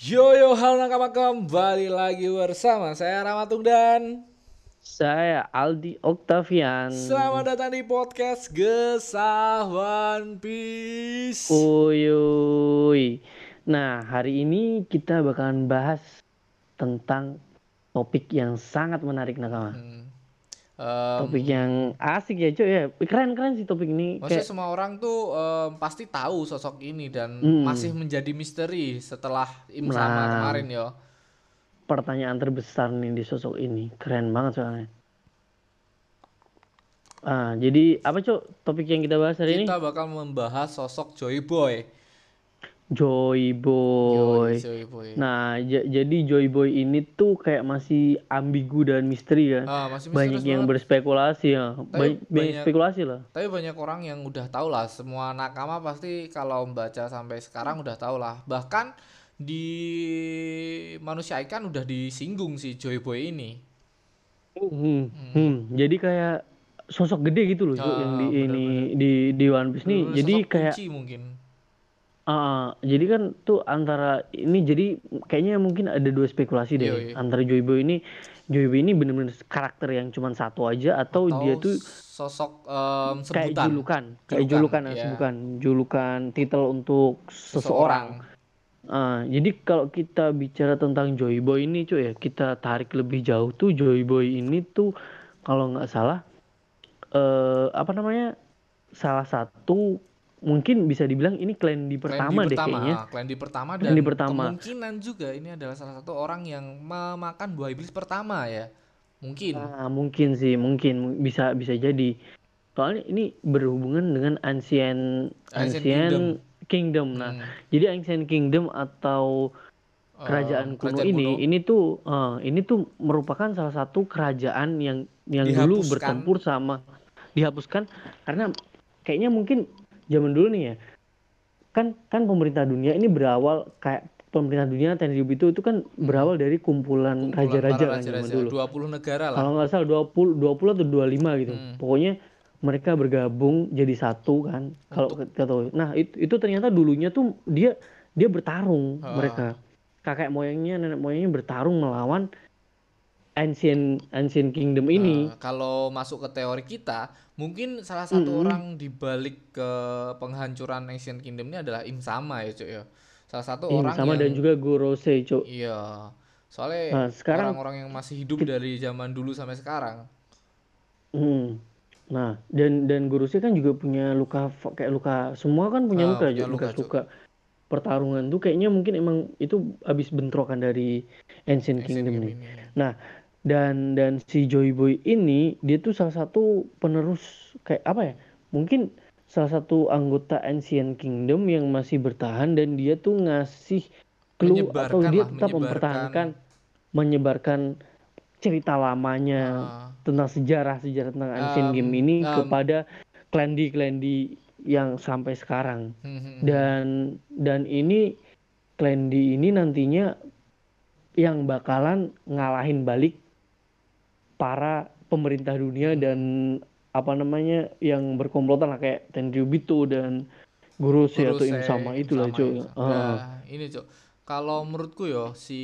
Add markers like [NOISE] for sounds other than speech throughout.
Yo yo hal nakama kembali lagi bersama saya Ramatung dan Saya Aldi Octavian. selamat datang di podcast Gesah One Piece. Uyuy. Nah, hari ini kita bakalan bahas tentang topik yang sangat menarik nakama. Hmm. Em, Topik yang asik ya, cuy ya. Keren-keren sih topik ini. maksudnya Kayak semua orang tuh em, pasti tahu sosok ini dan Hmm. masih menjadi misteri setelah Im sama Nah. kemarin yo. pertanyaan terbesar nih di sosok ini. Keren banget soalnya. Ah, jadi apa cok topik yang kita bahas hari ini? Kita bakal membahas sosok Joy Boy. Joy Boy. Yoi, Joy Boy. Nah, ja- jadi Joy Boy ini tuh kayak masih ambigu dan misteri kan. Ah, masih banyak yang banget. berspekulasi ya. Banyak, banyak banyak- spekulasi lah. Tapi banyak orang yang udah tahu lah, semua nakama pasti kalau membaca sampai sekarang udah tahu lah. Bahkan di manusia ikan udah disinggung si Joy Boy ini. Hmm, hmm. Jadi kayak sosok gede gitu loh Ah, yang di bener-bener. ini di di One Piece nih. Jadi kayak kunci mungkin. Ah, jadi kan tuh antara ini jadi kayaknya mungkin ada dua spekulasi deh Yoi. antara Joy Boy ini Joy Boy ini bener-bener karakter yang cuma satu aja atau, Atau dia tuh sosok em, kayak julukan, kayak Julukan, julukan, ya, iya. sebutan julukan titel untuk seseorang. Ah, jadi kalau kita bicara tentang Joy Boy ini cuy ya, kita tarik lebih jauh tuh Joy Boy ini tuh kalau nggak salah eh apa namanya salah satu mungkin bisa dibilang ini klan di pertama di deh pertama, kayaknya. clan di pertama dan di pertama. kemungkinan juga ini adalah salah satu orang yang memakan buah iblis pertama ya. Mungkin. Ah, mungkin sih, mungkin bisa bisa jadi. Soalnya ini berhubungan dengan ancient Ancient ancient kingdom. Nah, Hmm. jadi ancient kingdom atau Eh, kerajaan kuno kerajaan ini kuno. ini tuh eh, ini tuh merupakan salah satu kerajaan yang yang dulu Dihapuskan. bertempur sama dihapuskan karena kayaknya mungkin zaman dulu nih ya kan kan pemerintah dunia ini berawal kayak pemerintah dunia Tenryubi itu itu kan berawal dari kumpulan, raja-raja kan zaman dulu 20 negara lah. kalau nggak salah 20 20 atau 25 gitu Hmm. pokoknya mereka bergabung jadi satu kan kalau kita tahu nah itu, itu ternyata dulunya tuh dia dia bertarung Ah. mereka kakek moyangnya nenek moyangnya bertarung melawan ancient ancient kingdom ini Nah, kalau masuk ke teori kita, mungkin salah satu Mm-mm. orang di balik ke penghancuran Ancient Kingdom ini adalah Im Sama ya, Cuk ya. Salah satu Im orang sama yang dan juga Gorosei cok iya. Soalnya Nah, sekarang- orang-orang yang masih hidup dari zaman dulu sampai sekarang. Hmm. Nah, dan dan Gorosei kan juga punya luka kayak luka semua kan punya Ah, luka, punya Cok, luka, luka-luka pertarungan tuh kayaknya mungkin emang itu habis bentrokan dari Ancient Ancient Kingdom Kingdom nih. ini. Nah, dan dan si Joy Boy ini dia tuh salah satu penerus kayak apa ya? Mungkin salah satu anggota Ancient Kingdom yang masih bertahan dan dia tuh ngasih clue atau dia tetap menyebarkan. mempertahankan menyebarkan cerita lamanya Ah, tentang sejarah-sejarah tentang Ancient Um, Game ini um, kepada klandi-klandi yang sampai sekarang. hmm, hmm, hmm. Dan dan ini klandi ini nantinya yang bakalan ngalahin balik para pemerintah dunia dan apa namanya yang berkomplotan lah kayak Tenryubito dan Gorosei atau Gorosei, Im sama itulah cuy. Ah. Nah, ini Cuk. Kalau menurutku yo si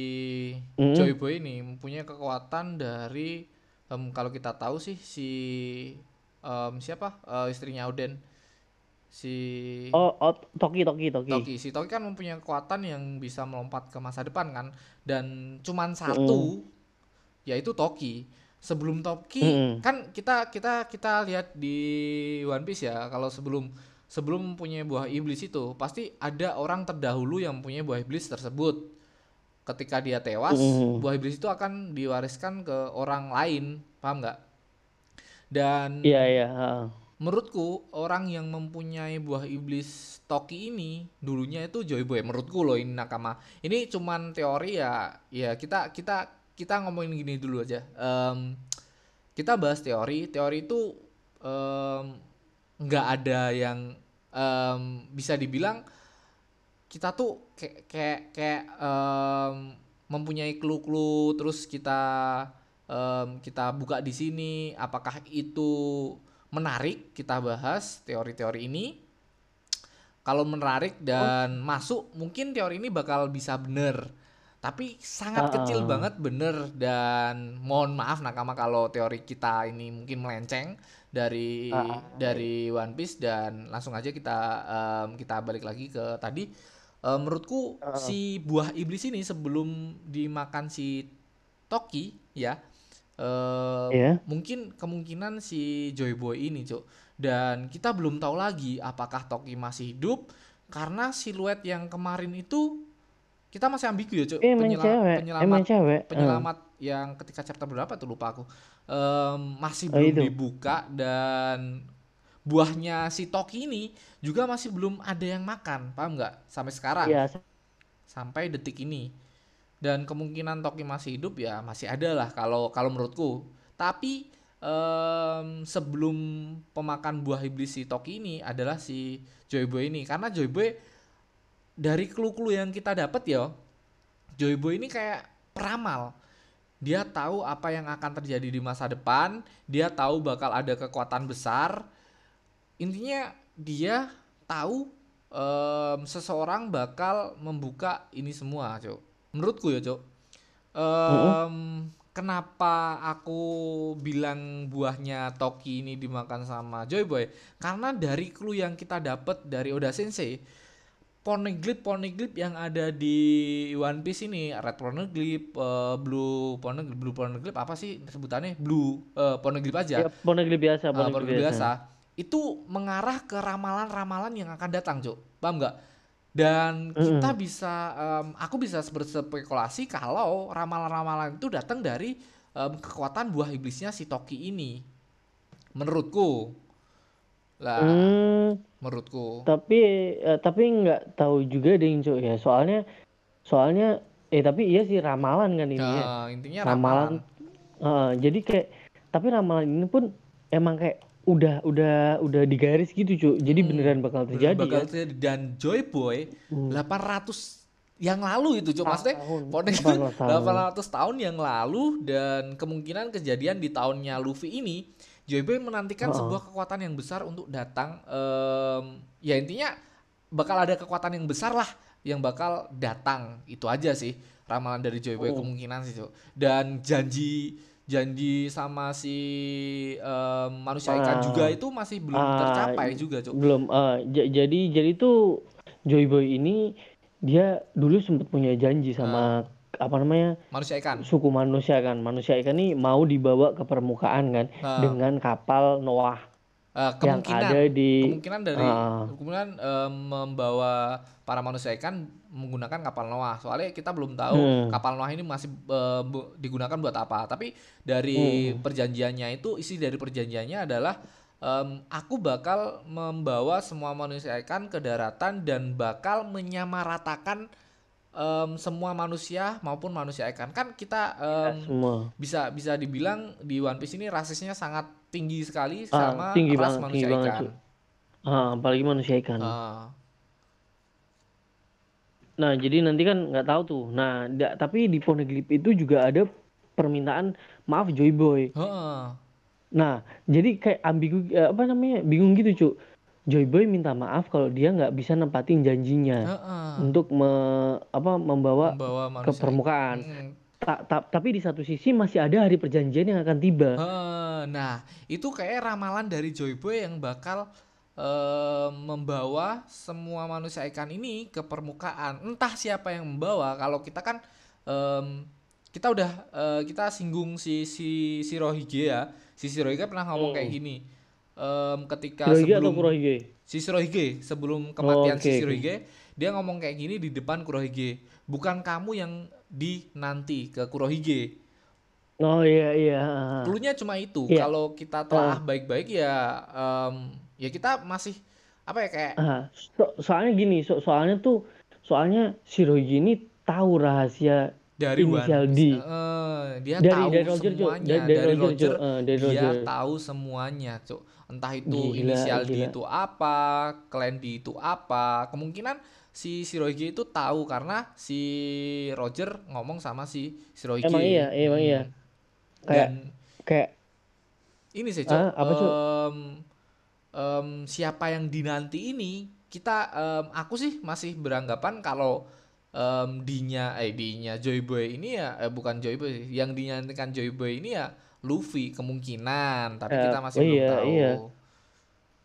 Mm. Joy Boy ini mempunyai kekuatan dari em, kalau kita tahu sih si em, siapa Eh, istrinya Oden si Oh, oh, Toki Toki Toki. Toki. Si Toki kan mempunyai kekuatan yang bisa melompat ke masa depan kan dan cuman satu yaitu Toki. Sebelum Toki Mm-mm. kan kita kita kita lihat di One Piece ya kalau sebelum sebelum mempunyai buah iblis itu pasti ada orang terdahulu yang mempunyai buah iblis tersebut. Ketika dia tewas, Mm. buah iblis itu akan diwariskan ke orang lain, paham nggak? Dan Iya iya. ah. menurutku orang yang mempunyai buah iblis Toki ini dulunya itu Joy Boy menurutku loh ini nakama ini cuman teori ya ya kita kita kita ngomongin gini dulu aja. Em, kita bahas teori. Teori itu nggak ada yang em, bisa dibilang kita tuh kayak kayak kayak em, mempunyai clue-clue terus kita em, kita buka di sini apakah itu menarik kita bahas teori-teori ini. Kalau menarik dan masuk mungkin teori ini bakal bisa bener tapi sangat Ah, kecil banget bener dan mohon maaf nakama kalau teori kita ini mungkin melenceng dari ah. dari One Piece dan langsung aja kita em, kita balik lagi ke tadi Eh, menurutku ah. si buah iblis ini sebelum dimakan si Toki ya eh, Iya. mungkin kemungkinan si Joy Boy ini cuk dan kita belum tahu lagi apakah Toki masih hidup karena siluet yang kemarin itu kita masih ambigu ya cuk. Eh, Penyela- cewek, penyelamat cewek. Eh. penyelamat yang ketika chapter berapa tuh? Lupa aku. Em, masih Oh, belum itu. dibuka dan buahnya si Toki ini juga masih belum ada yang makan. Paham nggak? Sampai sekarang. Iya, sampai detik ini. Dan kemungkinan Toki masih hidup ya masih ada lah kalau kalau menurutku. Tapi em, sebelum pemakan buah iblis si Toki ini adalah si Joy Boy ini. Karena Joy Boy dari clue-clue yang kita dapat ya Joy Boy ini kayak peramal. Dia tahu apa yang akan terjadi di masa depan dia tahu bakal ada kekuatan besar. Intinya dia tahu em, seseorang bakal membuka ini semua cok menurutku ya cok Em, kenapa aku bilang buahnya Toki ini dimakan sama Joy Boy karena dari clue yang kita dapat dari Oda Sensei poneglyph poneglyph yang ada di One Piece ini red poneglyph eh, blue poneglyph blue poneglyph apa sih sebutannya? Blue eh, poneglyph aja. Ya poneglyph biasa, uh, poneglyph poneglyph biasa. biasa. Itu mengarah ke ramalan-ramalan yang akan datang cuk. Paham nggak? Dan kita bisa em, aku bisa berspekulasi kalau ramalan-ramalan itu datang dari em, kekuatan buah iblisnya si Toki ini. Menurutku lah Hmm, menurutku tapi eh, tapi nggak tahu juga deh Cuk ya. Soalnya soalnya eh tapi iya sih ramalan kan ini ya. Nah, intinya Ramalan ramalan eh, jadi kayak tapi ramalan ini pun emang kayak udah udah udah digaris gitu Cuk. Jadi beneran bakal terjadi bakal kan. terjadi. dan Joy Boy 800 yang lalu itu cuma maksudnya Poneglyph 800 tahun. 800 tahun yang lalu dan kemungkinan kejadian di tahunnya Luffy ini Joy Boy menantikan Heeh. sebuah kekuatan yang besar untuk datang em, ya intinya bakal ada kekuatan yang besar lah yang bakal datang itu aja sih ramalan dari Joy Boy Oh. kemungkinan sih Cuk. dan janji janji sama si em, manusia ikan Ah. juga itu masih belum Ah, tercapai juga Cuk. Belum eh, j- jadi jadi tuh Joy Boy ini dia dulu sempat punya janji sama apa namanya manusia ikan suku manusia kan manusia ikan ini mau dibawa ke permukaan kan Nah. dengan kapal Noah Eh, yang kemungkinan ada di kemungkinan dari Ah. kemungkinan em, membawa para manusia ikan menggunakan kapal Noah soalnya kita belum tahu Hmm. kapal Noah ini masih bu- digunakan buat apa tapi dari Hmm. perjanjiannya itu isi dari perjanjiannya adalah em, aku bakal membawa semua manusia ikan ke daratan dan bakal menyamaratakan em, semua manusia maupun manusia ikan kan kita em, semua bisa bisa dibilang di One Piece ini rasisnya sangat tinggi sekali Ah, sama tinggi ras banget, manusia tinggi ikan. Ah, apalagi manusia ikan Ah, nah jadi nanti kan nggak tahu tuh nah da- tapi di Poneglyph itu juga ada permintaan maaf Joy Boy heeh. Nah, jadi kayak ambigu eh, apa namanya? bingung gitu, Cuk. Joy Boy minta maaf kalau dia nggak bisa nempatin janjinya Heeh. untuk me- apa membawa membawa ke permukaan. Mm. Ta- ta- tapi di satu sisi masih ada hari perjanjian yang akan tiba. Heeh. Nah, itu kayak ramalan dari Joy Boy yang bakal eh, membawa semua manusia ikan ini ke permukaan. Entah siapa yang membawa. Kalau kita kan em, kita udah eh, kita singgung si si Shirohige ya. Si Shirohige pernah ngomong kayak gini. Em, ketika Kurohige atau sebelum Kurohige? si Shirohige sebelum kematian oke, si oke. Shirohige dia ngomong kayak gini di depan Kurohige bukan kamu yang dinanti ke Kurohige Oh iya iya. Cluenya cuma itu Iya. kalau kita telah baik-baik ya em, ya kita masih apa ya kayak so- soalnya gini, so- soalnya tuh soalnya Shirohige ini tahu rahasia dari inisial One D. Eh, dia Dari- tahu dari Roger, semuanya Dari- dari dari, Roger, Roger, Cuk. Eh, dari dia Roger. tahu semuanya cuk entah itu Gila, inisial D gila. itu apa clan D itu apa kemungkinan si Shirohige itu tahu karena si Roger ngomong sama si Shirohige Emang iya, emang iya. Hmm. Kayak dan kayak ini sih cuk Ah, apa, Cuk? em, em, siapa yang dinanti ini kita em, aku sih masih beranggapan kalau em, dinya eh dinya Joy Boy ini ya eh, bukan Joy Boy yang dinyanyikan Joy Boy ini ya Luffy kemungkinan, tapi Eh, kita masih oh belum iya, tahu. iya.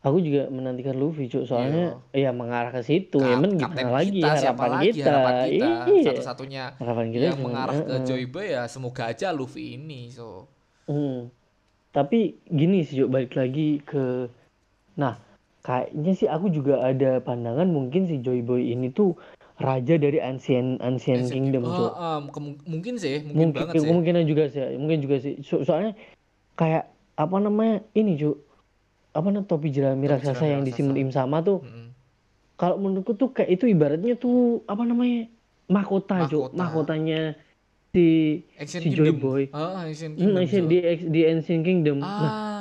Aku juga menantikan Luffy, Cuk. Soalnya ya mengarah ke situ. Kap- Emang gimana lagi siapa harapan lagi kita? harapan kita Iya. satu-satunya Harapan kita yang mengarah ke. Joy Boy ya semoga aja Luffy ini so Hmm. Tapi gini sih, Cuk, balik lagi ke Nah, kayaknya sih aku juga ada pandangan mungkin si Joy Boy ini tuh raja dari Ancient Ancient Kingdom, Oh, kemu- mungkin sih mungkin, Mungkin banget sih kemungkinan juga sih, mungkin juga sih. So- soalnya kayak apa namanya ini, Cuk. Apa namanya topi jerami Topi raksasa jerami yang raksasa. disimpan Im sama tuh Mm-mm. kalau menurutku tuh kayak itu ibaratnya tuh apa namanya mahkota. Mahkota. Mahkotanya si Ancient si Joy. Boy. Ah, Ancient Hmm, Kingdom. Ancient- so. di di Ancient Kingdom. Nah, Ah,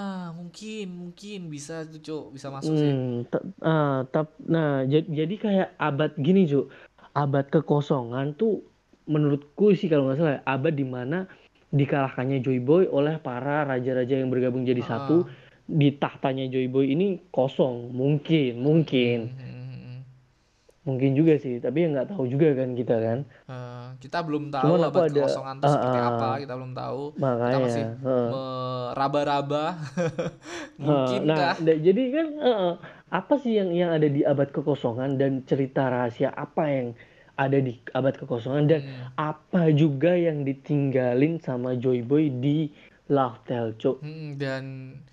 mungkin mungkin bisa tuh Cuk, bisa masuk sih. Hmm, ta- ah, tap- nah jadi, jadi kayak abad gini Cuk, abad kekosongan tuh menurutku sih kalau nggak salah ya, abad di mana dikalahkannya Joy Boy oleh para raja-raja yang bergabung jadi Ah. satu di tahtanya Joy Boy ini kosong. Mungkin mungkin. Hmm, mungkin juga sih tapi ya nggak tahu juga kan kita kan kita belum tahu Cuman abad ada- kekosongan itu ah, seperti ah. apa, kita belum tahu. Kita makanya masih heeh. meraba-raba. Mungkin [LAUGHS] Nah, kah? da- jadi kan heeh, apa sih yang yang ada di abad kekosongan dan cerita rahasia apa yang ada di abad kekosongan dan Hmm. apa juga yang ditinggalin sama Joy Boy di Love Tale, Cuk. Hmm, dan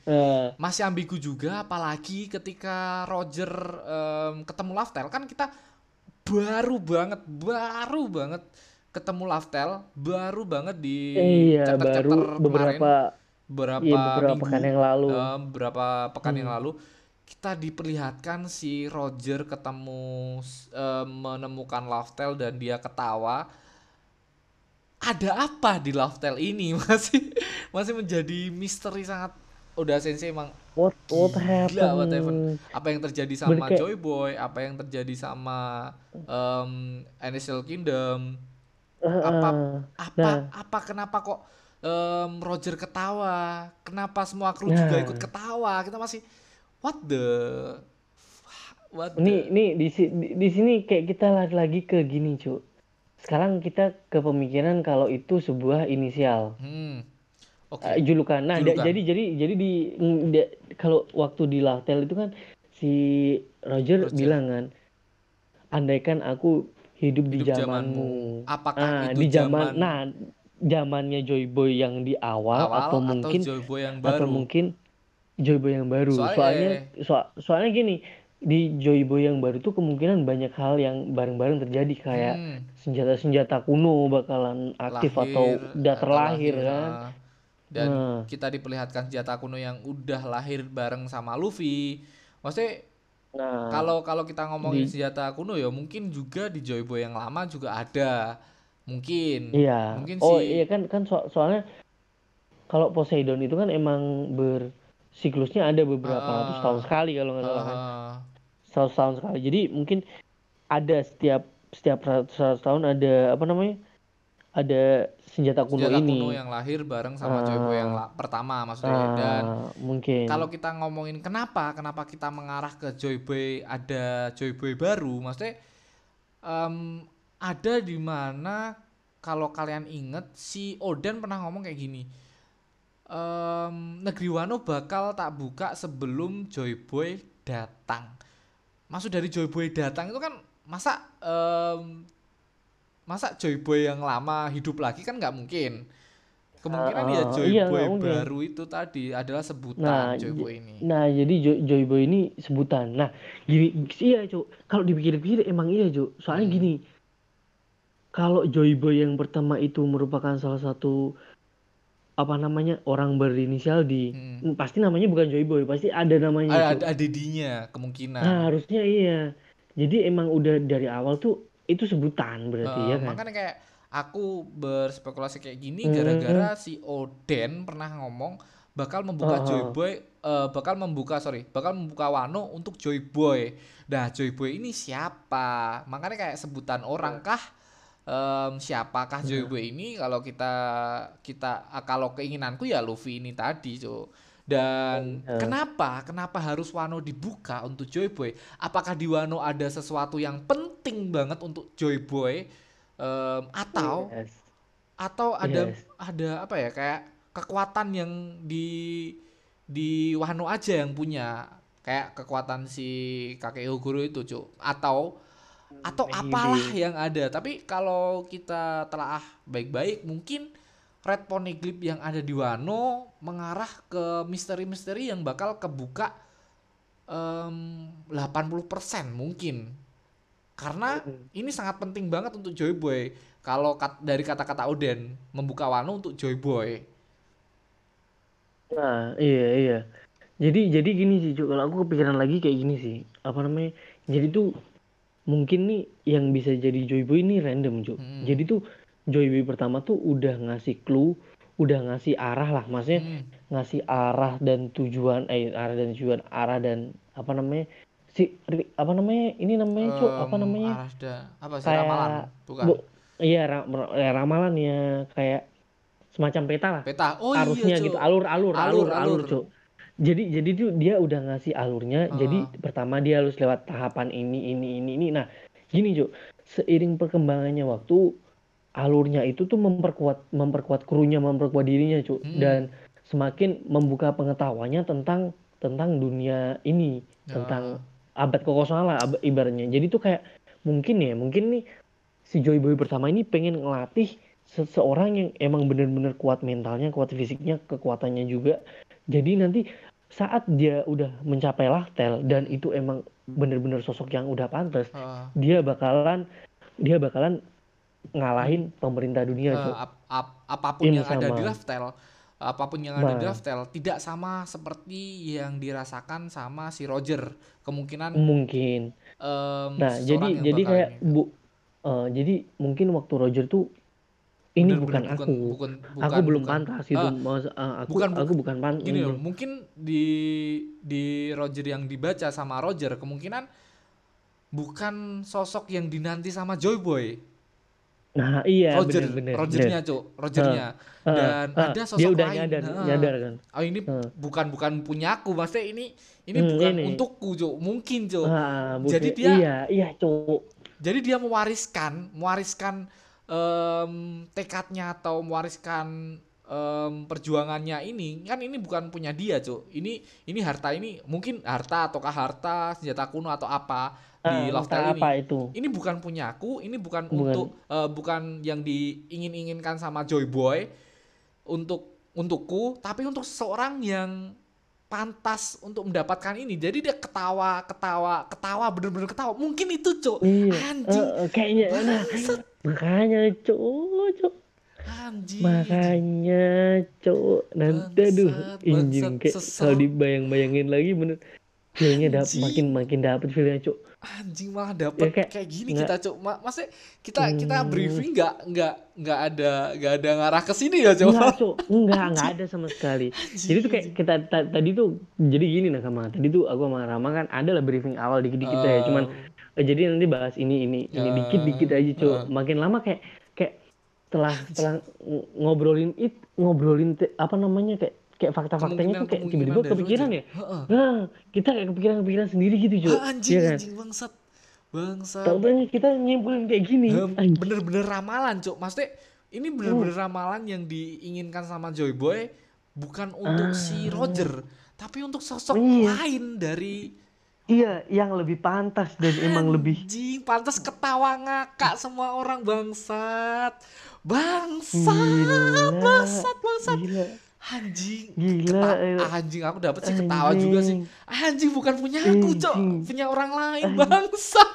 Eh, masih ambigu juga apalagi ketika Roger em, ketemu Laftel kan kita baru banget baru banget ketemu Laftel baru banget di iya, chapter-chapter baru kemarin beberapa beberapa iya beberapa minggu pekan yang lalu. em, beberapa pekan yang Hmm. lalu kita diperlihatkan si Roger ketemu em, menemukan Laftel dan dia ketawa ada apa di Laftel ini [LAUGHS] masih masih menjadi misteri sangat udah sensei emang What what Gila, happened? apa yang terjadi sama kayak- Joy Boy, apa yang terjadi sama um, Anisel Kingdom, Eh, apa apa Nah. apa kenapa kok em, Roger ketawa, kenapa semua kru juga Nah. ikut ketawa, kita masih what the what Ini the ini di, di, di sini kayak kita lari lagi ke gini, Cuk. Sekarang kita ke pemikiran kalau itu sebuah inisial. hmm oke Eh, julukan. Nah, da- Julukan. jadi jadi jadi di da- kalau waktu di Laftel itu kan si Roger, Roger. bilang kan, andaikan aku hidup, di Hidup zamanmu. apakah Nah, itu di zaman zaman nah zamannya Joy Boy yang di awal, awal atau mungkin Joy Boy yang atau baru mungkin Joy Boy yang baru. Soalnya- Soalnya soa- soalnya gini, di Joy Boy yang baru tuh kemungkinan banyak hal yang bareng-bareng terjadi kayak Hmm, senjata-senjata kuno bakalan aktif atau lahir, udah atau terlahir lahir, kan. Dan Nah. kita diperlihatkan senjata kuno yang udah lahir bareng sama Luffy maksudnya Nah, kalau kalau kita ngomongin di- senjata kuno ya mungkin juga di Joy Boy yang lama juga ada mungkin Iya. mungkin oh si iya kan kan so- soalnya kalau Poseidon itu kan emang bersiklusnya ada beberapa Ah. ratus tahun sekali kalau nggak salah kan. eh, Seratus tahun sekali. Jadi mungkin ada setiap setiap ratus ratus tahun ada apa namanya? Ada senjata kuno senjata ini. kuno yang lahir bareng sama Joy Boy yang la- pertama maksudnya dan Ah, mungkin. kalau kita ngomongin kenapa kenapa kita mengarah ke Joy Boy ada Joy Boy baru maksudnya em, ada di mana kalau kalian inget si Oden pernah ngomong kayak gini em, negeri Wano bakal tak buka sebelum Joy Boy datang maksud dari Joy Boy datang itu kan masa em, masa Joy Boy yang lama hidup lagi kan nggak mungkin kemungkinan Ah, ya ah, Joy iya, Boy baru itu tadi adalah sebutan Nah, Joy Boy ini Nah, jadi Joy, Joy Boy ini sebutan. Nah, gini, iya, Cuk. Kalau dipikir-pikir emang iya, Cuk. Soalnya Hmm. gini, kalau Joy Boy yang pertama itu merupakan salah satu apa namanya orang berinisial di Hmm. pasti namanya bukan Joy Boy, pasti ada namanya, ada, ada kemungkinan Nah, harusnya iya. Jadi emang udah dari awal tuh itu sebutan berarti Eh, ya kan? makanya kayak aku berspekulasi kayak gini Hmm, gara-gara si Oden pernah ngomong bakal membuka Oh, Joy oh. Boy eh, bakal membuka sorry bakal membuka Wano untuk Joy Boy nah Joy Boy ini siapa makanya kayak sebutan orang kah Em, siapakah Joy Boy ini kalau kita kita ah, kalau keinginanku ya Luffy ini tadi Cuk. Dan kenapa? Kenapa harus Wano dibuka untuk Joy Boy? Apakah di Wano ada sesuatu yang penting banget untuk Joy Boy? Em, atau Yes. atau ada Yes. ada apa ya kayak kekuatan yang di di Wano aja yang punya kayak kekuatan si kakek Ogoro itu cuk atau atau apalah yang ada tapi kalau kita telaah baik-baik mungkin Red Poneglyph yang ada di Wano mengarah ke misteri-misteri yang bakal kebuka em, 80% mungkin karena ini sangat penting banget untuk Joy Boy kalau kat- dari kata-kata Oden membuka Wano untuk Joy Boy Nah, iya iya. Jadi jadi gini sih, Cuk. Kalau aku kepikiran lagi kayak gini sih. Apa namanya? Jadi tuh mungkin nih yang bisa jadi Joyboy ini random, Cuk. Hmm. Jadi tuh Joyboy pertama tuh udah ngasih clue, udah ngasih arah lah. Maksudnya Hmm. ngasih arah dan tujuan eh arah dan tujuan arah dan apa namanya? Si apa namanya? Ini namanya, Cuk, apa namanya? arah da- apa sih Kayak ramalan bukan Bu- iya, ra- ya, ramalan ya kayak semacam peta lah. peta oh arusnya iya gitu alur alur Alur, alur alur, alur. Cuk. jadi jadi tuh dia udah ngasih alurnya jadi Ah. pertama dia harus lewat tahapan ini ini ini ini nah gini cuk seiring perkembangannya waktu alurnya itu tuh memperkuat memperkuat krunya memperkuat dirinya cuk Hmm. dan semakin membuka pengetahuannya tentang tentang dunia ini Ya. tentang abad kekosongan lah ab- ibaratnya jadi tuh kayak mungkin ya mungkin nih si Joy Boy pertama ini pengen ngelatih seseorang yang emang bener-bener kuat mentalnya kuat fisiknya kekuatannya juga jadi nanti saat dia udah mencapai Lachtel dan itu emang bener-bener sosok yang udah pantas Eh, dia bakalan dia bakalan ngalahin pemerintah dunia Cuk. ap- ap- apa pun Ini yang ada di sama. Apa pun yang ada di Nah. Raftel tidak sama seperti yang dirasakan sama si Roger. Kemungkinan mungkin. em, nah jadi jadi kayak ini. bu eh, jadi mungkin waktu Roger tuh ini Bener, bukan bener, aku. Bukan, bukan, aku belum bukan. pantas gitu Ah, Mas, eh, aku bukan, bu- aku bukan pantas gini loh mungkin di di Roger yang dibaca sama Roger kemungkinan bukan sosok yang dinanti sama Joy Boy nah iya Roger bener bener. Rogernya cuk Rogernya. Ah, dan ah, ada dia sosok udah lain. nyadar Nah, nyadar kan? Oh ini Ah. bukan bukan punya aku maksudnya ini ini Hmm, bukan ini. untukku cuk. Mungkin cuk. Ah, Jadi dia- iya iya cowok jadi dia mewariskan mewariskan em, tekadnya atau mewariskan em, perjuangannya ini kan ini bukan punya dia cuk. Ini ini harta ini mungkin harta ataukah harta senjata kuno atau apa di Loftel entah ini. apa itu. Ini bukan punya aku ini bukan, Bukan. untuk eh, bukan yang diingin-inginkan sama Joy Boy untuk untukku tapi untuk seseorang yang pantas untuk mendapatkan ini. Jadi dia ketawa ketawa ketawa bener-bener ketawa. Mungkin itu cuk. Iya. Anjing. Eh, eh, kayaknya nah, makanya cowok cowok anjing. Makanya cowok nanti aduh injing kayak kalau dibayang-bayangin lagi bener. Feelnya dap Anjing. makin makin dapet feelnya cowok anjing malah dapet Ya, kayak, kayak gini nggak- kita cuk Ma maksudnya kita kita Hmm. briefing nggak nggak nggak ada nggak ada ngarah ke sini ya enggak cowok enggak [LAUGHS] enggak ada sama sekali. Jadi tuh kayak kita ta- tadi tuh jadi gini nah sama tadi tuh aku sama Rama kan ada lah briefing awal dikit-dikit ya. Cuman eh, jadi nanti bahas ini ini ini Ya. dikit-dikit aja cowok Ah. makin lama kayak kayak setelah ng- ngobrolin it ngobrolin te- apa namanya kayak kayak fakta-faktanya tuh kayak tiba-tiba kepikiran ya. Nah kita kayak kepikiran-kepikiran sendiri gitu cowok Ah, anjing Iya kan? anjing bangsat. Bangsat. Tahu kita nyimpulin kayak gini. Anjing. bener-bener ramalan cuk maksudnya ini bener-bener ramalan yang diinginkan sama Joy Boy bukan untuk si Roger tapi untuk sosok Iya. lain dari iya yang lebih pantas dan emang lebih anjing pantas ketawa ngakak semua orang bangsat. Bangsat gila bangsat bangsat. Gila anjing Gila, Keta- eh. anjing aku dapat sih ketawa juga sih. Anjing bukan punya aku cok. Anjing. punya orang lain bangsat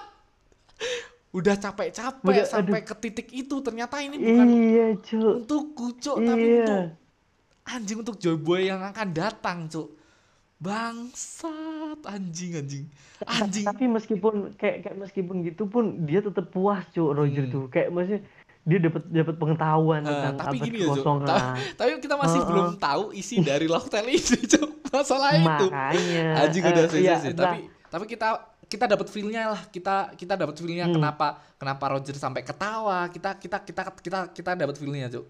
udah capek-capek sampai ke titik itu. Ternyata ini bukan iya cok. untukku cok tapi Iya. untuk anjing untuk Joy Boy yang akan datang cok. Bangsat anjing anjing. Anjing. tapi meskipun kayak kayak meskipun gitu pun dia tetap puas cok Roger Hmm. tuh. Kayak maksudnya dia dapat dapat pengetahuan Eh, tentang tapi abad gini ya, Jo. kekosongan Ta- tapi kita masih Heeh. belum tahu isi dari Loftel ini, Cok. Masalah itu. makanya Anjing udah eh, sih, iya, sih. Tapi tapi kita kita dapat feel-nya lah. Kita kita dapat feel-nya Hmm. kenapa kenapa Roger sampai ketawa. Kita kita kita kita kita dapat feel-nya, Cok.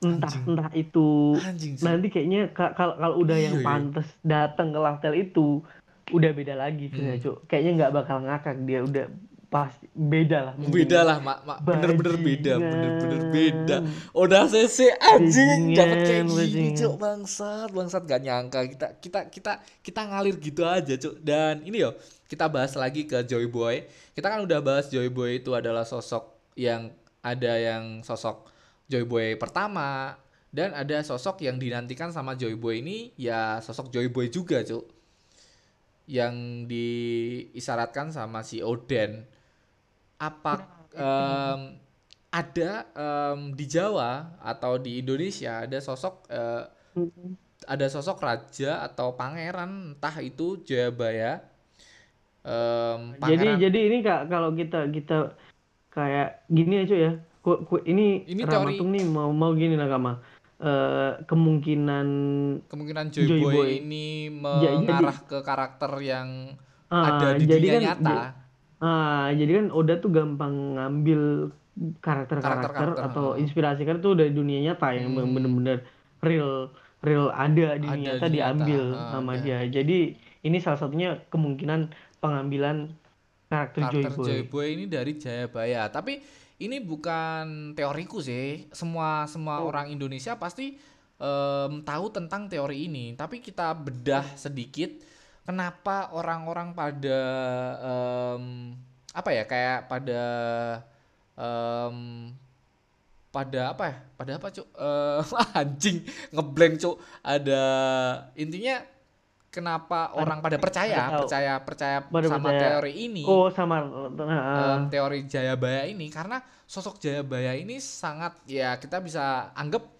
entah Anjing. entah itu Anjing sih. nanti kayaknya ka- kalau kalau udah Iya, yang iya. pantas datang ke Laftel itu udah beda lagi tuh Hmm. cuk kayaknya nggak bakal ngakak dia udah pasti beda lah Beda lah, mak, mak. bener-bener beda, bener-bener beda. Udah CC anjing dapat kayak gini, cuk bangsat, bangsat gak nyangka kita kita kita kita ngalir gitu aja, cuk. Dan ini yo, kita bahas lagi ke Joy Boy. Kita kan udah bahas Joy Boy itu adalah sosok yang ada yang sosok Joy Boy pertama dan ada sosok yang dinantikan sama Joy Boy ini ya sosok Joy Boy juga, cuk. Yang diisyaratkan sama si Oden apa em, ada em, di Jawa atau di Indonesia ada sosok eh, Mm-mm. ada sosok raja atau pangeran entah itu Jayabaya em, jadi pangeran jadi ini kak kalau kita kita kayak gini aja ya ku, ku- ini, Ini teori- Ramatung nih mau mau gini nakama Eh, kemungkinan kemungkinan Joy, Joy Boy, Boy. ini jadi- mengarah ke karakter yang ah, ada di jadi dunia kan nyata Ah, jadi kan Oda tuh gampang ngambil karakter-karakter Karakter-karakter, atau heeh. inspirasi kan tuh dari dunia nyata yang Hmm. bener-bener real real ada di Ada dunia di nyata diambil heeh, sama dia. Jadi ini salah satunya kemungkinan pengambilan karakter, Joy karakter Boy. Joy Boy ini dari Jayabaya tapi ini bukan teoriku sih semua semua Oh. orang Indonesia pasti em, tahu tentang teori ini tapi kita bedah sedikit kenapa orang-orang pada em, apa ya kayak pada em, pada apa ya pada apa cuk? Eh, [LAUGHS] anjing ngeblank cuk. Ada intinya kenapa orang pada percaya percaya percaya Pada sama percaya. teori ini Oh, sama ah, em, teori Jayabaya ini karena sosok Jayabaya ini sangat ya kita bisa anggap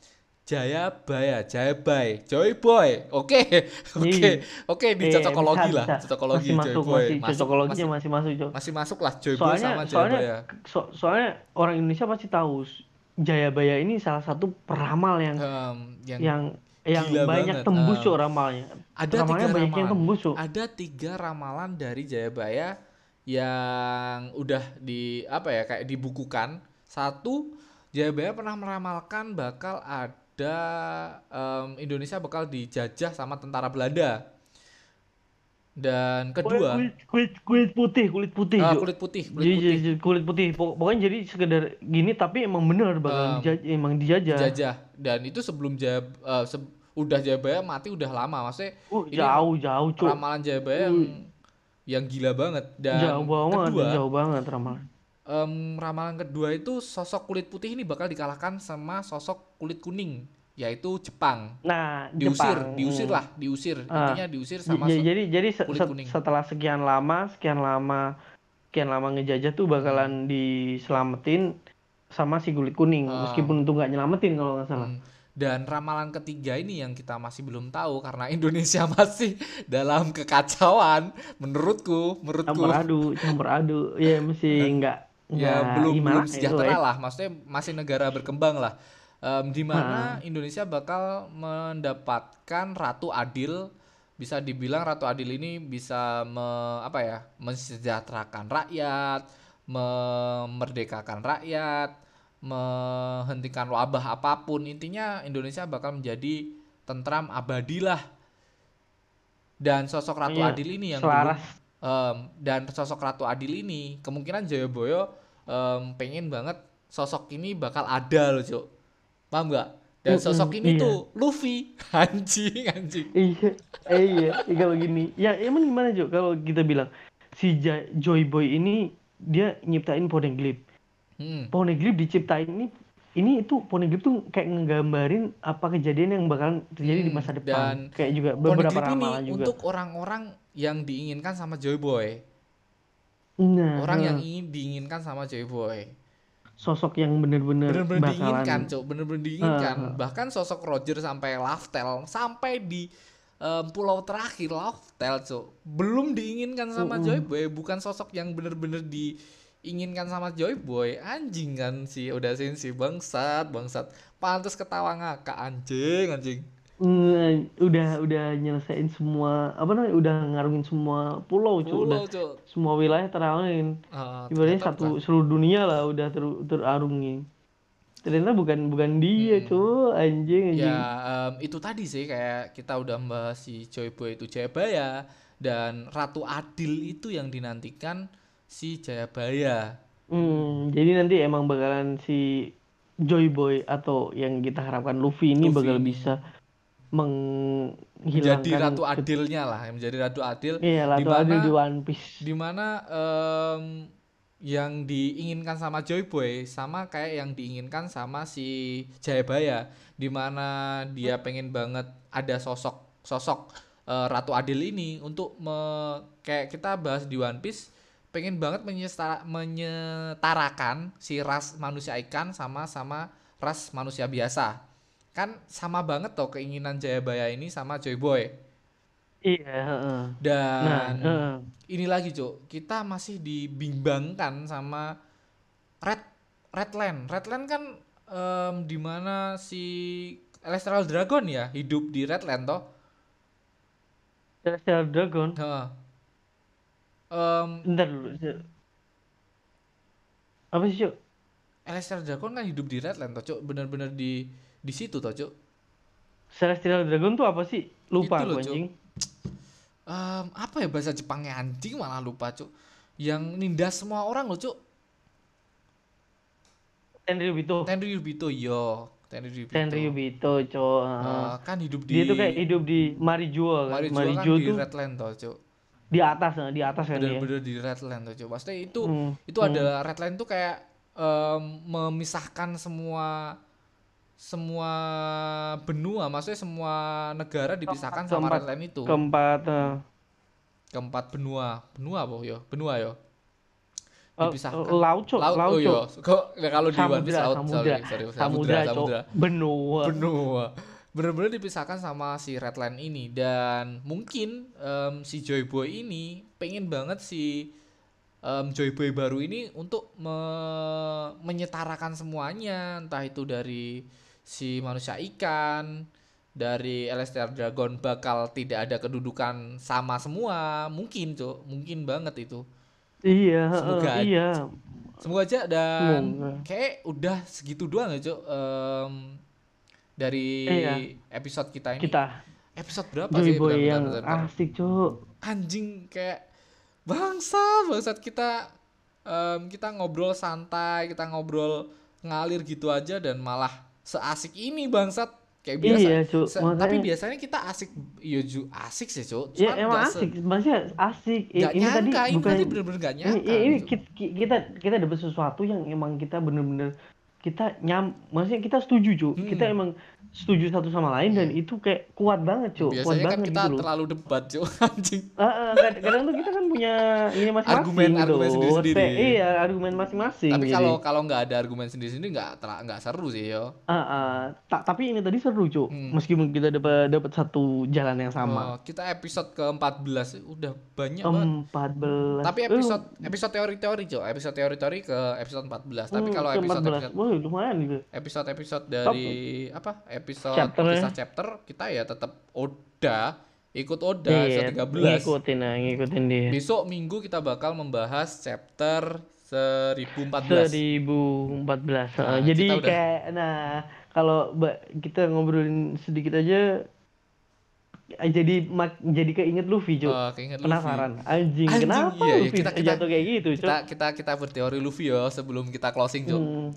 Jayabaya, Jayabay, Joy Boy. Oke. Oke. Oke di eh, cocokologi lah, cocokologi masih Joy masuk, Boy. masih Masuk, cocokologinya masih, masih masuk, Cok. masih masuk lah Joy Boy Soalnya sama soalnya Jayabaya. so- soalnya orang Indonesia pasti tahu Jayabaya ini salah satu peramal yang Em, yang, yang yang gila banyak banget, tembus. Cok, ramalnya. ada ramalnya tiga banyak yang ramalan. tembus Cok. Ada tiga ramalan dari Jayabaya yang udah di apa ya kayak dibukukan. Satu Jayabaya pernah meramalkan bakal ada em, Indonesia bakal dijajah sama tentara Belanda. Dan kedua kulit, kulit kulit putih kulit putih Cok. kulit putih, kulit Jadi- putih jadi kulit putih Pok- pokoknya jadi sekedar gini tapi emang bener bakal Um, dijaj- emang dijajah dijajah. Dan itu sebelum Jaya eh, se- udah Jayabaya mati udah lama. Maksudnya uh, jauh jauh Cok. ramalan Jayabaya yang yang gila banget dan jauh banget kedua jauh banget ramalan em, ramalan kedua itu sosok kulit putih ini bakal dikalahkan sama sosok kulit kuning yaitu Jepang nah diusir Jepang. diusir Hmm. lah diusir Ah. intinya diusir sama j- so- jadi jadi se- kulit se- kuning. setelah sekian lama sekian lama sekian lama ngejajah tuh bakalan diselamatin sama si kulit kuning Ah. meskipun itu nggak nyelamatin kalau nggak salah Hmm. dan ramalan ketiga ini yang kita masih belum tahu karena [LAUGHS] Indonesia masih dalam kekacauan menurutku menurutku campur adu campur adu ya mesti [LAUGHS] nggak ya belum belum gitu sejahtera lah maksudnya masih negara berkembang lah Em, di mana Ah. Indonesia bakal mendapatkan ratu adil. Bisa dibilang ratu adil ini bisa me- apa ya mensejahterakan rakyat memerdekakan rakyat menghentikan wabah apa pun. Intinya Indonesia bakal menjadi tentram abadi lah. Dan sosok ratu Iya, adil ini yang dulu Em, dan sosok Ratu Adil ini kemungkinan Jayabaya em, pengen banget sosok ini bakal ada loh cuk paham nggak dan sosok ini iya. tuh Luffy [LAUGHS] anjing anjing Iya, eh, iya, iya, kalau gini. Ya, emang gimana, Jo? Kalau kita bilang si Joy Boy ini dia nyiptain poneglyph. hmm. Poneglyph diciptain ini ini itu poneglyph tuh kayak ngegambarin apa kejadian yang bakal terjadi di Hmm, masa dan depan. Kayak juga beberapa ini ramalan juga. untuk orang-orang yang diinginkan sama Joy Boy Nah, orang yang ingin diinginkan sama Joy Boy sosok yang bener-bener bener-bener diinginkan cuk. Bener-bener diinginkan. Ah. bahkan sosok Roger sampai Laftel sampai di em, pulau terakhir Laftel cuk. Belum diinginkan sama Mm-mm. Joy Boy. Bukan sosok yang bener-bener diinginkan sama Joy Boy. Anjing kan si udah sensi bangsat bangsat. Pantas ketawa ngakak anjing anjing udah udah nyelesain semua apa namanya udah ngarungin semua pulau, cuy. Udah cuk semua wilayah terarungin. Ah, Ibaratnya satu seluruh dunia lah udah ter, terarungi. ternyata bukan bukan dia Hmm. cuy anjing anjing Ya em, itu tadi sih kayak kita udah membahas si Joy Boy itu Jayabaya dan Ratu Adil itu yang dinantikan si Jayabaya. Hmm, jadi nanti emang bakalan si Joy Boy atau yang kita harapkan Luffy ini Luffy bakal ini. bisa Menjadi menghilangkan Ratu Adilnya lah, menjadi Ratu Adil Iya, Ratu dimana- Adil di One Piece. di mana em, yang diinginkan sama Joy Boy sama kayak yang diinginkan sama si Jayabaya di mana dia pengen banget ada sosok sosok eh, Ratu Adil ini untuk me- kayak kita bahas di One Piece pengen banget menyestara- menyetarakan si ras manusia ikan sama sama ras manusia biasa kan sama banget toh keinginan Jayabaya ini sama Joy Boy Iya, heeh. Nah, dan heeh. ini lagi cuk kita masih dibimbangkan sama red redland redland kan em, di mana si Celestial Dragon ya hidup di redland toh Celestial Dragon. Heeh. Em, Bentar dulu. Apa sih, Cuk? Celestial Dragon kan hidup di redland toh cuk bener-bener di di situ toh cuk Celestial Dragon tuh apa sih? Lupa Itu loh, anjing. Em, apa ya bahasa Jepangnya anjing malah lupa cuk yang nindas semua orang loh cuk Tenryubito. Tenryubito yo Tenryubito Tenryubito, Cuk. Eh, heeh. kan hidup di Dia tuh kayak hidup di Marijuo kan. Marijuana Marijuo kan di tuh Redland toh, Cuk. di atas, nah, di atas kan dia. Bener-bener di Redland toh, Cuk. Maksudnya itu Hmm, itu hmm. adalah Redland tuh kayak em, memisahkan semua semua benua, maksudnya semua negara dipisahkan sama keempat- Redland itu. Keempat eh, Keempat benua. Benua apa yo? Benua yo. eh, Dipisahkan. laut, Cuk. Laut, Laut, oh Cuk. iya. Kok ya kalau di One Piece Samudra, laut, samudra. sorry, sorry, Samudra, Cuk. samudra. Benua. benua bener-bener dipisahkan sama si Redline ini dan mungkin em, si Joy Boy ini pengen banget si em, Joy Boy baru ini untuk me- menyetarakan semuanya entah itu dari si manusia ikan dari Elestial Dragon bakal tidak ada kedudukan sama semua mungkin cuk mungkin banget itu Iya, Semoga aja. iya. Semoga aja dan Semoga. kayak udah segitu doang ya, Cuk. Em, dari Iya. episode kita ini. Kita Episode berapa Joy sih? Boy Bentar, yang bentar, bentar, bentar. asik, Cuk. Anjing kayak bangsa, bangsat kita em, kita ngobrol santai, kita ngobrol ngalir gitu aja dan malah seasik ini bangsat. Kayak biasa. Iya, Cuk. Se- tapi Makanya- biasanya kita asik, iya ju asik sih, Cuk. Ya Cuman emang asik, maksudnya asik. Nggak ini tadi nyangka, ini bukan tadi bener-bener gak ini, nyangka. ini Cuk. ki- ki- kita kita dapat sesuatu yang emang kita bener-bener kita nyam, maksudnya kita setuju, Cuk. Hmm. Kita emang setuju satu sama lain dan itu kayak kuat banget. Kuat Biasanya kan banget kita gitu terlalu debat, Cuk. [LAUGHS] Anjing. Ah, ah, kad- kadang tuh kita kan punya ini masing-masing Argumen- gitu. argumen sendiri-sendiri. Kayak, Iya, argumen masing-masing. Tapi kalau kalau nggak ada argumen sendiri-sendiri nggak tera- nggak seru sih yo. Ah, ah. Ta- tapi ini tadi seru, Cuk. Hmm. Meskipun kita dapat dapat satu jalan yang sama. Oh, kita episode ke-14 udah banyak banget. Empat belas. Tapi episode episode teori-teori, Cok. Episode teori-teori ke episode 14. Tapi kalau episode episode Wah, lumayan gitu. episode-episode dari apa? Episode Chapter ya. kisah chapter kita ya tetap Oda, ikut Oda Iya, episode 13. ngikutin nah, ngikutin dia. Besok minggu kita bakal membahas chapter 1014. 2014. Nah, Heeh. Jadi udah- kayak nah kalau kita ngobrolin sedikit aja eh, jadi mak, jadi keinget Luffy, Cuk. Oh, keinget Luffy. Penasaran. Anjing, Anjing, kenapa iya, iya. Luffy Kita- kita- jatuh kayak gitu, Cuk? Kita kita kita berteori Luffy yo sebelum kita closing, Cok. Hmm.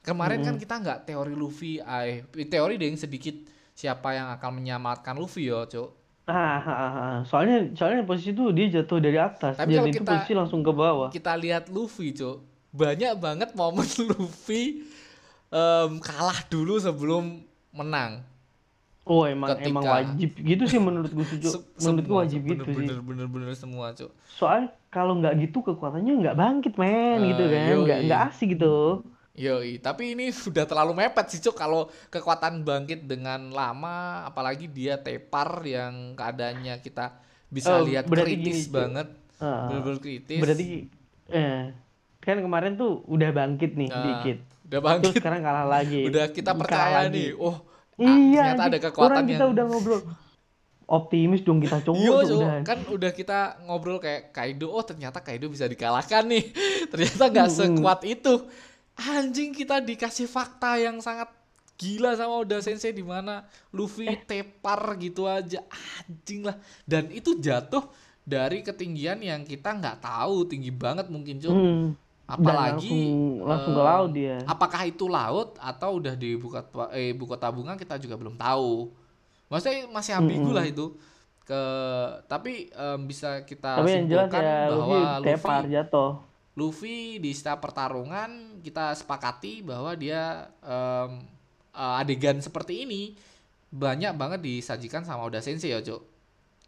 Kemarin kan kita nggak teori Luffy, ay teori deh yang sedikit siapa yang akan menyelamatkan Luffy yo, Cok. Ah, ah, ah, ah. soalnya soalnya posisi itu dia jatuh dari atas Tapi dan kalau itu kita- posisi langsung ke bawah. Kita lihat Luffy, Cok. Banyak banget momen [LAUGHS] Luffy em, kalah dulu sebelum menang. Oh, emang Ketika- emang wajib gitu sih menurutku sih, [LAUGHS] Cuk. Se- Menurutku semua, wajib bener, gitu sih. bener, bener, bener semua, Cok. Soalnya kalau nggak gitu kekuatannya nggak bangkit, men, Eh, gitu kan. yoi. Nggak nggak asik gitu. Yoi, tapi ini [LAUGHS] sudah terlalu mepet sih, Cok. Kalau kekuatan bangkit dengan lama, apalagi dia tepar yang keadaannya kita bisa Oh, lihat kritis gini, banget. Ah, Bener-bener kritis. berarti eh kan kemarin tuh udah bangkit nih Nah, dikit. Udah Terus bangkit. sekarang kalah lagi. [LAUGHS] Udah kita Kalah percaya lagi. nih. Oh, ah, Iya, ternyata ada kekuatan orang kita yang udah ngobrol optimis dong kita Iya, tuh Cok. udah. kan udah kita ngobrol kayak Kaido, oh ternyata Kaido bisa dikalahkan nih. [LAUGHS] ternyata nggak sekuat itu. anjing kita dikasih fakta yang sangat gila sama Oda Sensei di mana Luffy Eh. tepar gitu aja anjing lah dan itu jatuh dari ketinggian yang kita nggak tahu tinggi banget mungkin cuy Hmm. Apalagi Dan langsung, langsung ke eh, laut dia. apakah itu laut atau udah di ibu kota eh, ibu kota bunga kita juga belum tahu maksudnya masih ambigu lah itu ke tapi em, bisa kita Tapi yang jelas ya bahwa Luffy tepar Luffy jatuh. Luffy di setiap pertarungan kita sepakati bahwa dia eh, adegan seperti ini banyak banget disajikan sama Oda Sensei ya, Cuk.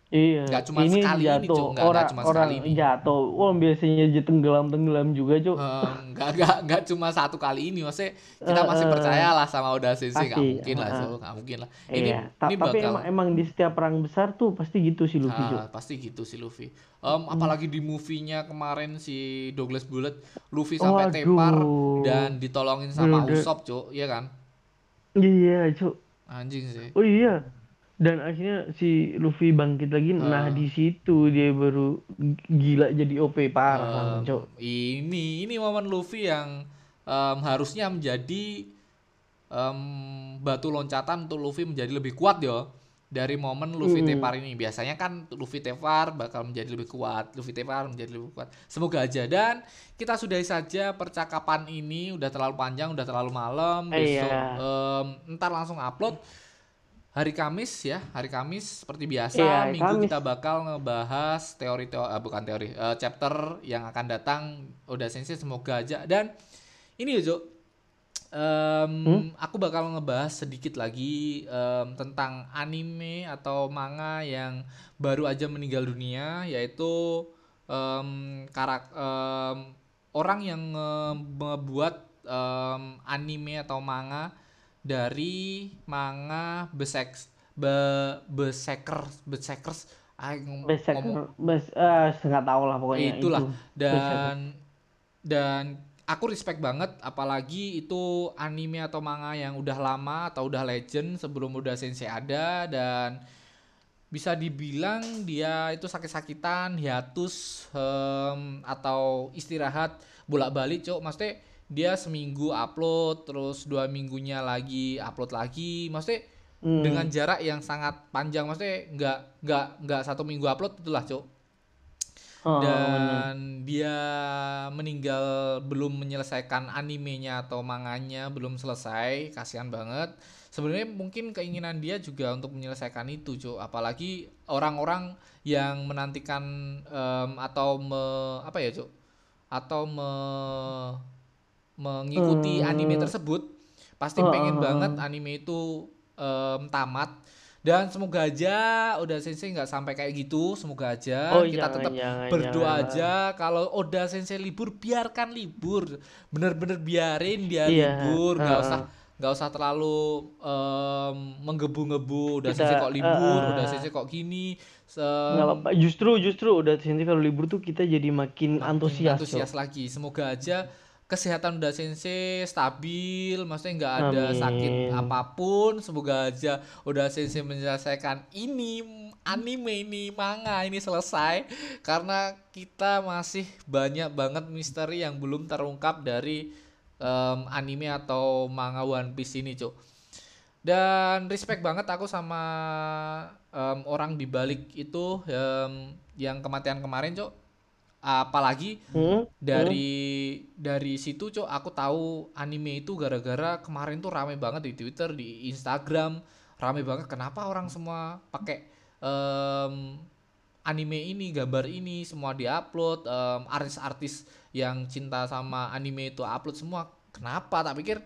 Iya. Nggak cuma sekali ini, jatuh. Cuk. Nggak- nggak orang cuma orang sekali ini. jatuh. Wah biasanya aja tenggelam tenggelam juga cuk. Eh, nggak nggak nggak cuma satu kali ini, maksudnya kita masih eh, percaya lah sama Oda Sensei, nggak pasti, mungkin lah, eh, eh. Cuk. nggak mungkin lah. Ini iya. Ta- ini tapi bakal emang emang di setiap perang besar tuh pasti gitu sih Luffy cuk. Ah, pasti gitu sih Luffy. Em, apalagi di movie-nya kemarin si Douglas Bullet, Luffy sampai tepar dan ditolongin sama. Usopp, Cuk, iya kan? Iya cuk. Anjing sih. Oh iya. Dan akhirnya si Luffy bangkit lagi. Nah Ah. di situ dia baru gila jadi OP parah cuk. ini ini momen Luffy yang em, harusnya menjadi em, batu loncatan untuk Luffy menjadi lebih kuat yo dari momen Luffy Mm. tepar ini biasanya kan Luffy tepar bakal menjadi lebih kuat Luffy tepar menjadi lebih kuat semoga aja dan kita sudahi saja percakapan ini udah terlalu panjang udah terlalu malam besok Iya. em, ntar langsung upload hari Kamis ya hari Kamis seperti biasa Iya, hari minggu Kamis. kita bakal ngebahas teori teori bukan teori eh, chapter yang akan datang Oda Sensei semoga aja dan ini Jo em, Hmm? aku bakal ngebahas sedikit lagi em, tentang anime atau manga yang baru aja meninggal dunia yaitu em, karak em, orang yang membuat em, anime atau manga dari manga Besek Be, Besekers Besekers ah, ngom- ngomong. Berserker, bes, eh, nggak tahu lah pokoknya itulah. Itu. dan dan aku respect banget apalagi itu anime atau manga yang udah lama atau udah legend sebelum udah sensei ada dan bisa dibilang dia itu sakit-sakitan hiatus em, atau istirahat bolak-balik cok maksudnya dia seminggu upload terus dua minggunya lagi upload lagi. Maksudnya Hmm. dengan jarak yang sangat panjang maksudnya nggak nggak nggak satu minggu upload itulah cok Oh, bener. dan dia meninggal belum menyelesaikan animenya atau manganya belum selesai kasihan banget. Sebenarnya mungkin keinginan dia juga untuk menyelesaikan itu cuk. Apalagi orang-orang yang menantikan em, atau me, apa ya cuk? Atau me, mengikuti Hmm. anime tersebut pasti Oh, pengen banget anime itu em, tamat dan semoga aja Oda Sensei nggak sampai kayak gitu semoga aja Oh, kita jangan, tetap jangan, berdoa jangan. aja kalau Oda Sensei libur biarkan libur bener-bener biarin dia Iya, libur nggak uh-uh. usah nggak usah terlalu em, menggebu-gebu Oda Kita, Sensei kok libur uh-uh. Oda Sensei kok gini se-. Justru justru udah sini kalau libur tuh kita jadi makin antusias. antusias Cok. lagi semoga aja kesehatan Oda Sensei stabil maksudnya nggak ada Amin. sakit apa pun. Semoga aja Oda Sensei menyelesaikan ini anime ini manga ini selesai. Karena kita masih banyak banget misteri yang belum terungkap dari em, anime atau manga One Piece ini cuk. Dan respect banget aku sama em, orang di balik itu em, yang kematian kemarin cuk apalagi Hmm? dari dari situ cok aku tahu anime itu gara-gara kemarin tuh rame banget di Twitter di Instagram rame banget. Kenapa orang semua pakai em, anime ini gambar ini semua diupload em, artis-artis yang cinta sama anime itu upload semua? Kenapa? Tak pikir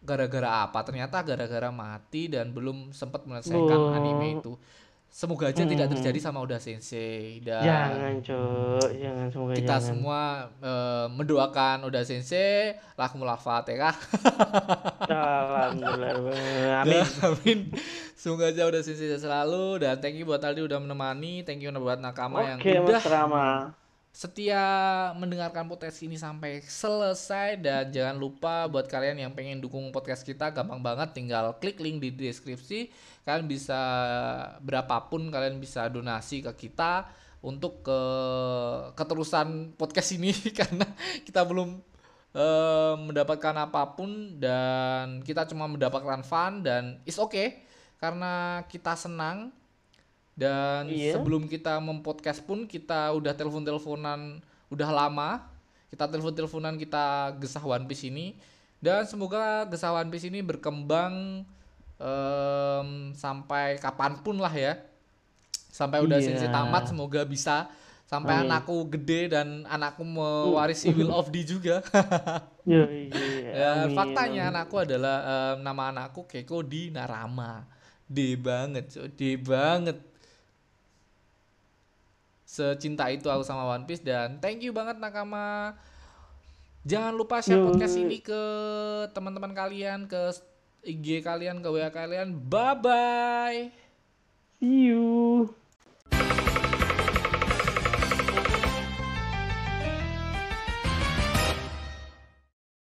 gara-gara apa? Ternyata gara-gara mati dan belum sempat menyelesaikan Oh. anime itu semoga aja tidak Hmm. terjadi sama Oda Sensei dan Jangan, Cok. Jangan semoga kita jangan. semua eh, mendoakan Oda Sensei lakumul fatihah Alhamdulillah. Amin. amin semoga aja Oda Sensei selalu dan thank you buat Aldi udah menemani thank you buat nakama yang Oke, udah Mas Rama. setia mendengarkan podcast ini sampai selesai dan jangan lupa buat kalian yang pengen dukung podcast kita gampang banget tinggal klik link di deskripsi kalian bisa berapapun kalian bisa donasi ke kita untuk ke keterusan podcast ini. [LAUGHS] Karena kita belum eh, mendapatkan apa pun dan kita cuma mendapatkan fun dan is okay. Karena kita senang dan Iya. sebelum kita mempodcast pun kita udah telepon-teleponan udah lama. Kita telepon-teleponan kita gesah One Piece ini. Dan semoga gesah One Piece ini berkembang em, sampai kapan pun lah ya sampai udah Iya. sensei tamat semoga bisa sampai Amin. anakku gede dan anakku mewarisi Will of D juga [LAUGHS] Ya, iya, Ya, amin, faktanya amin. anakku adalah em, nama anakku Keiko di Narama. D banget. D banget. Secinta itu aku sama One Piece dan thank you banget Nakama. Jangan lupa share podcast ini ke teman-teman kalian, ke IG kalian, ke WA kalian. Bye bye. See you.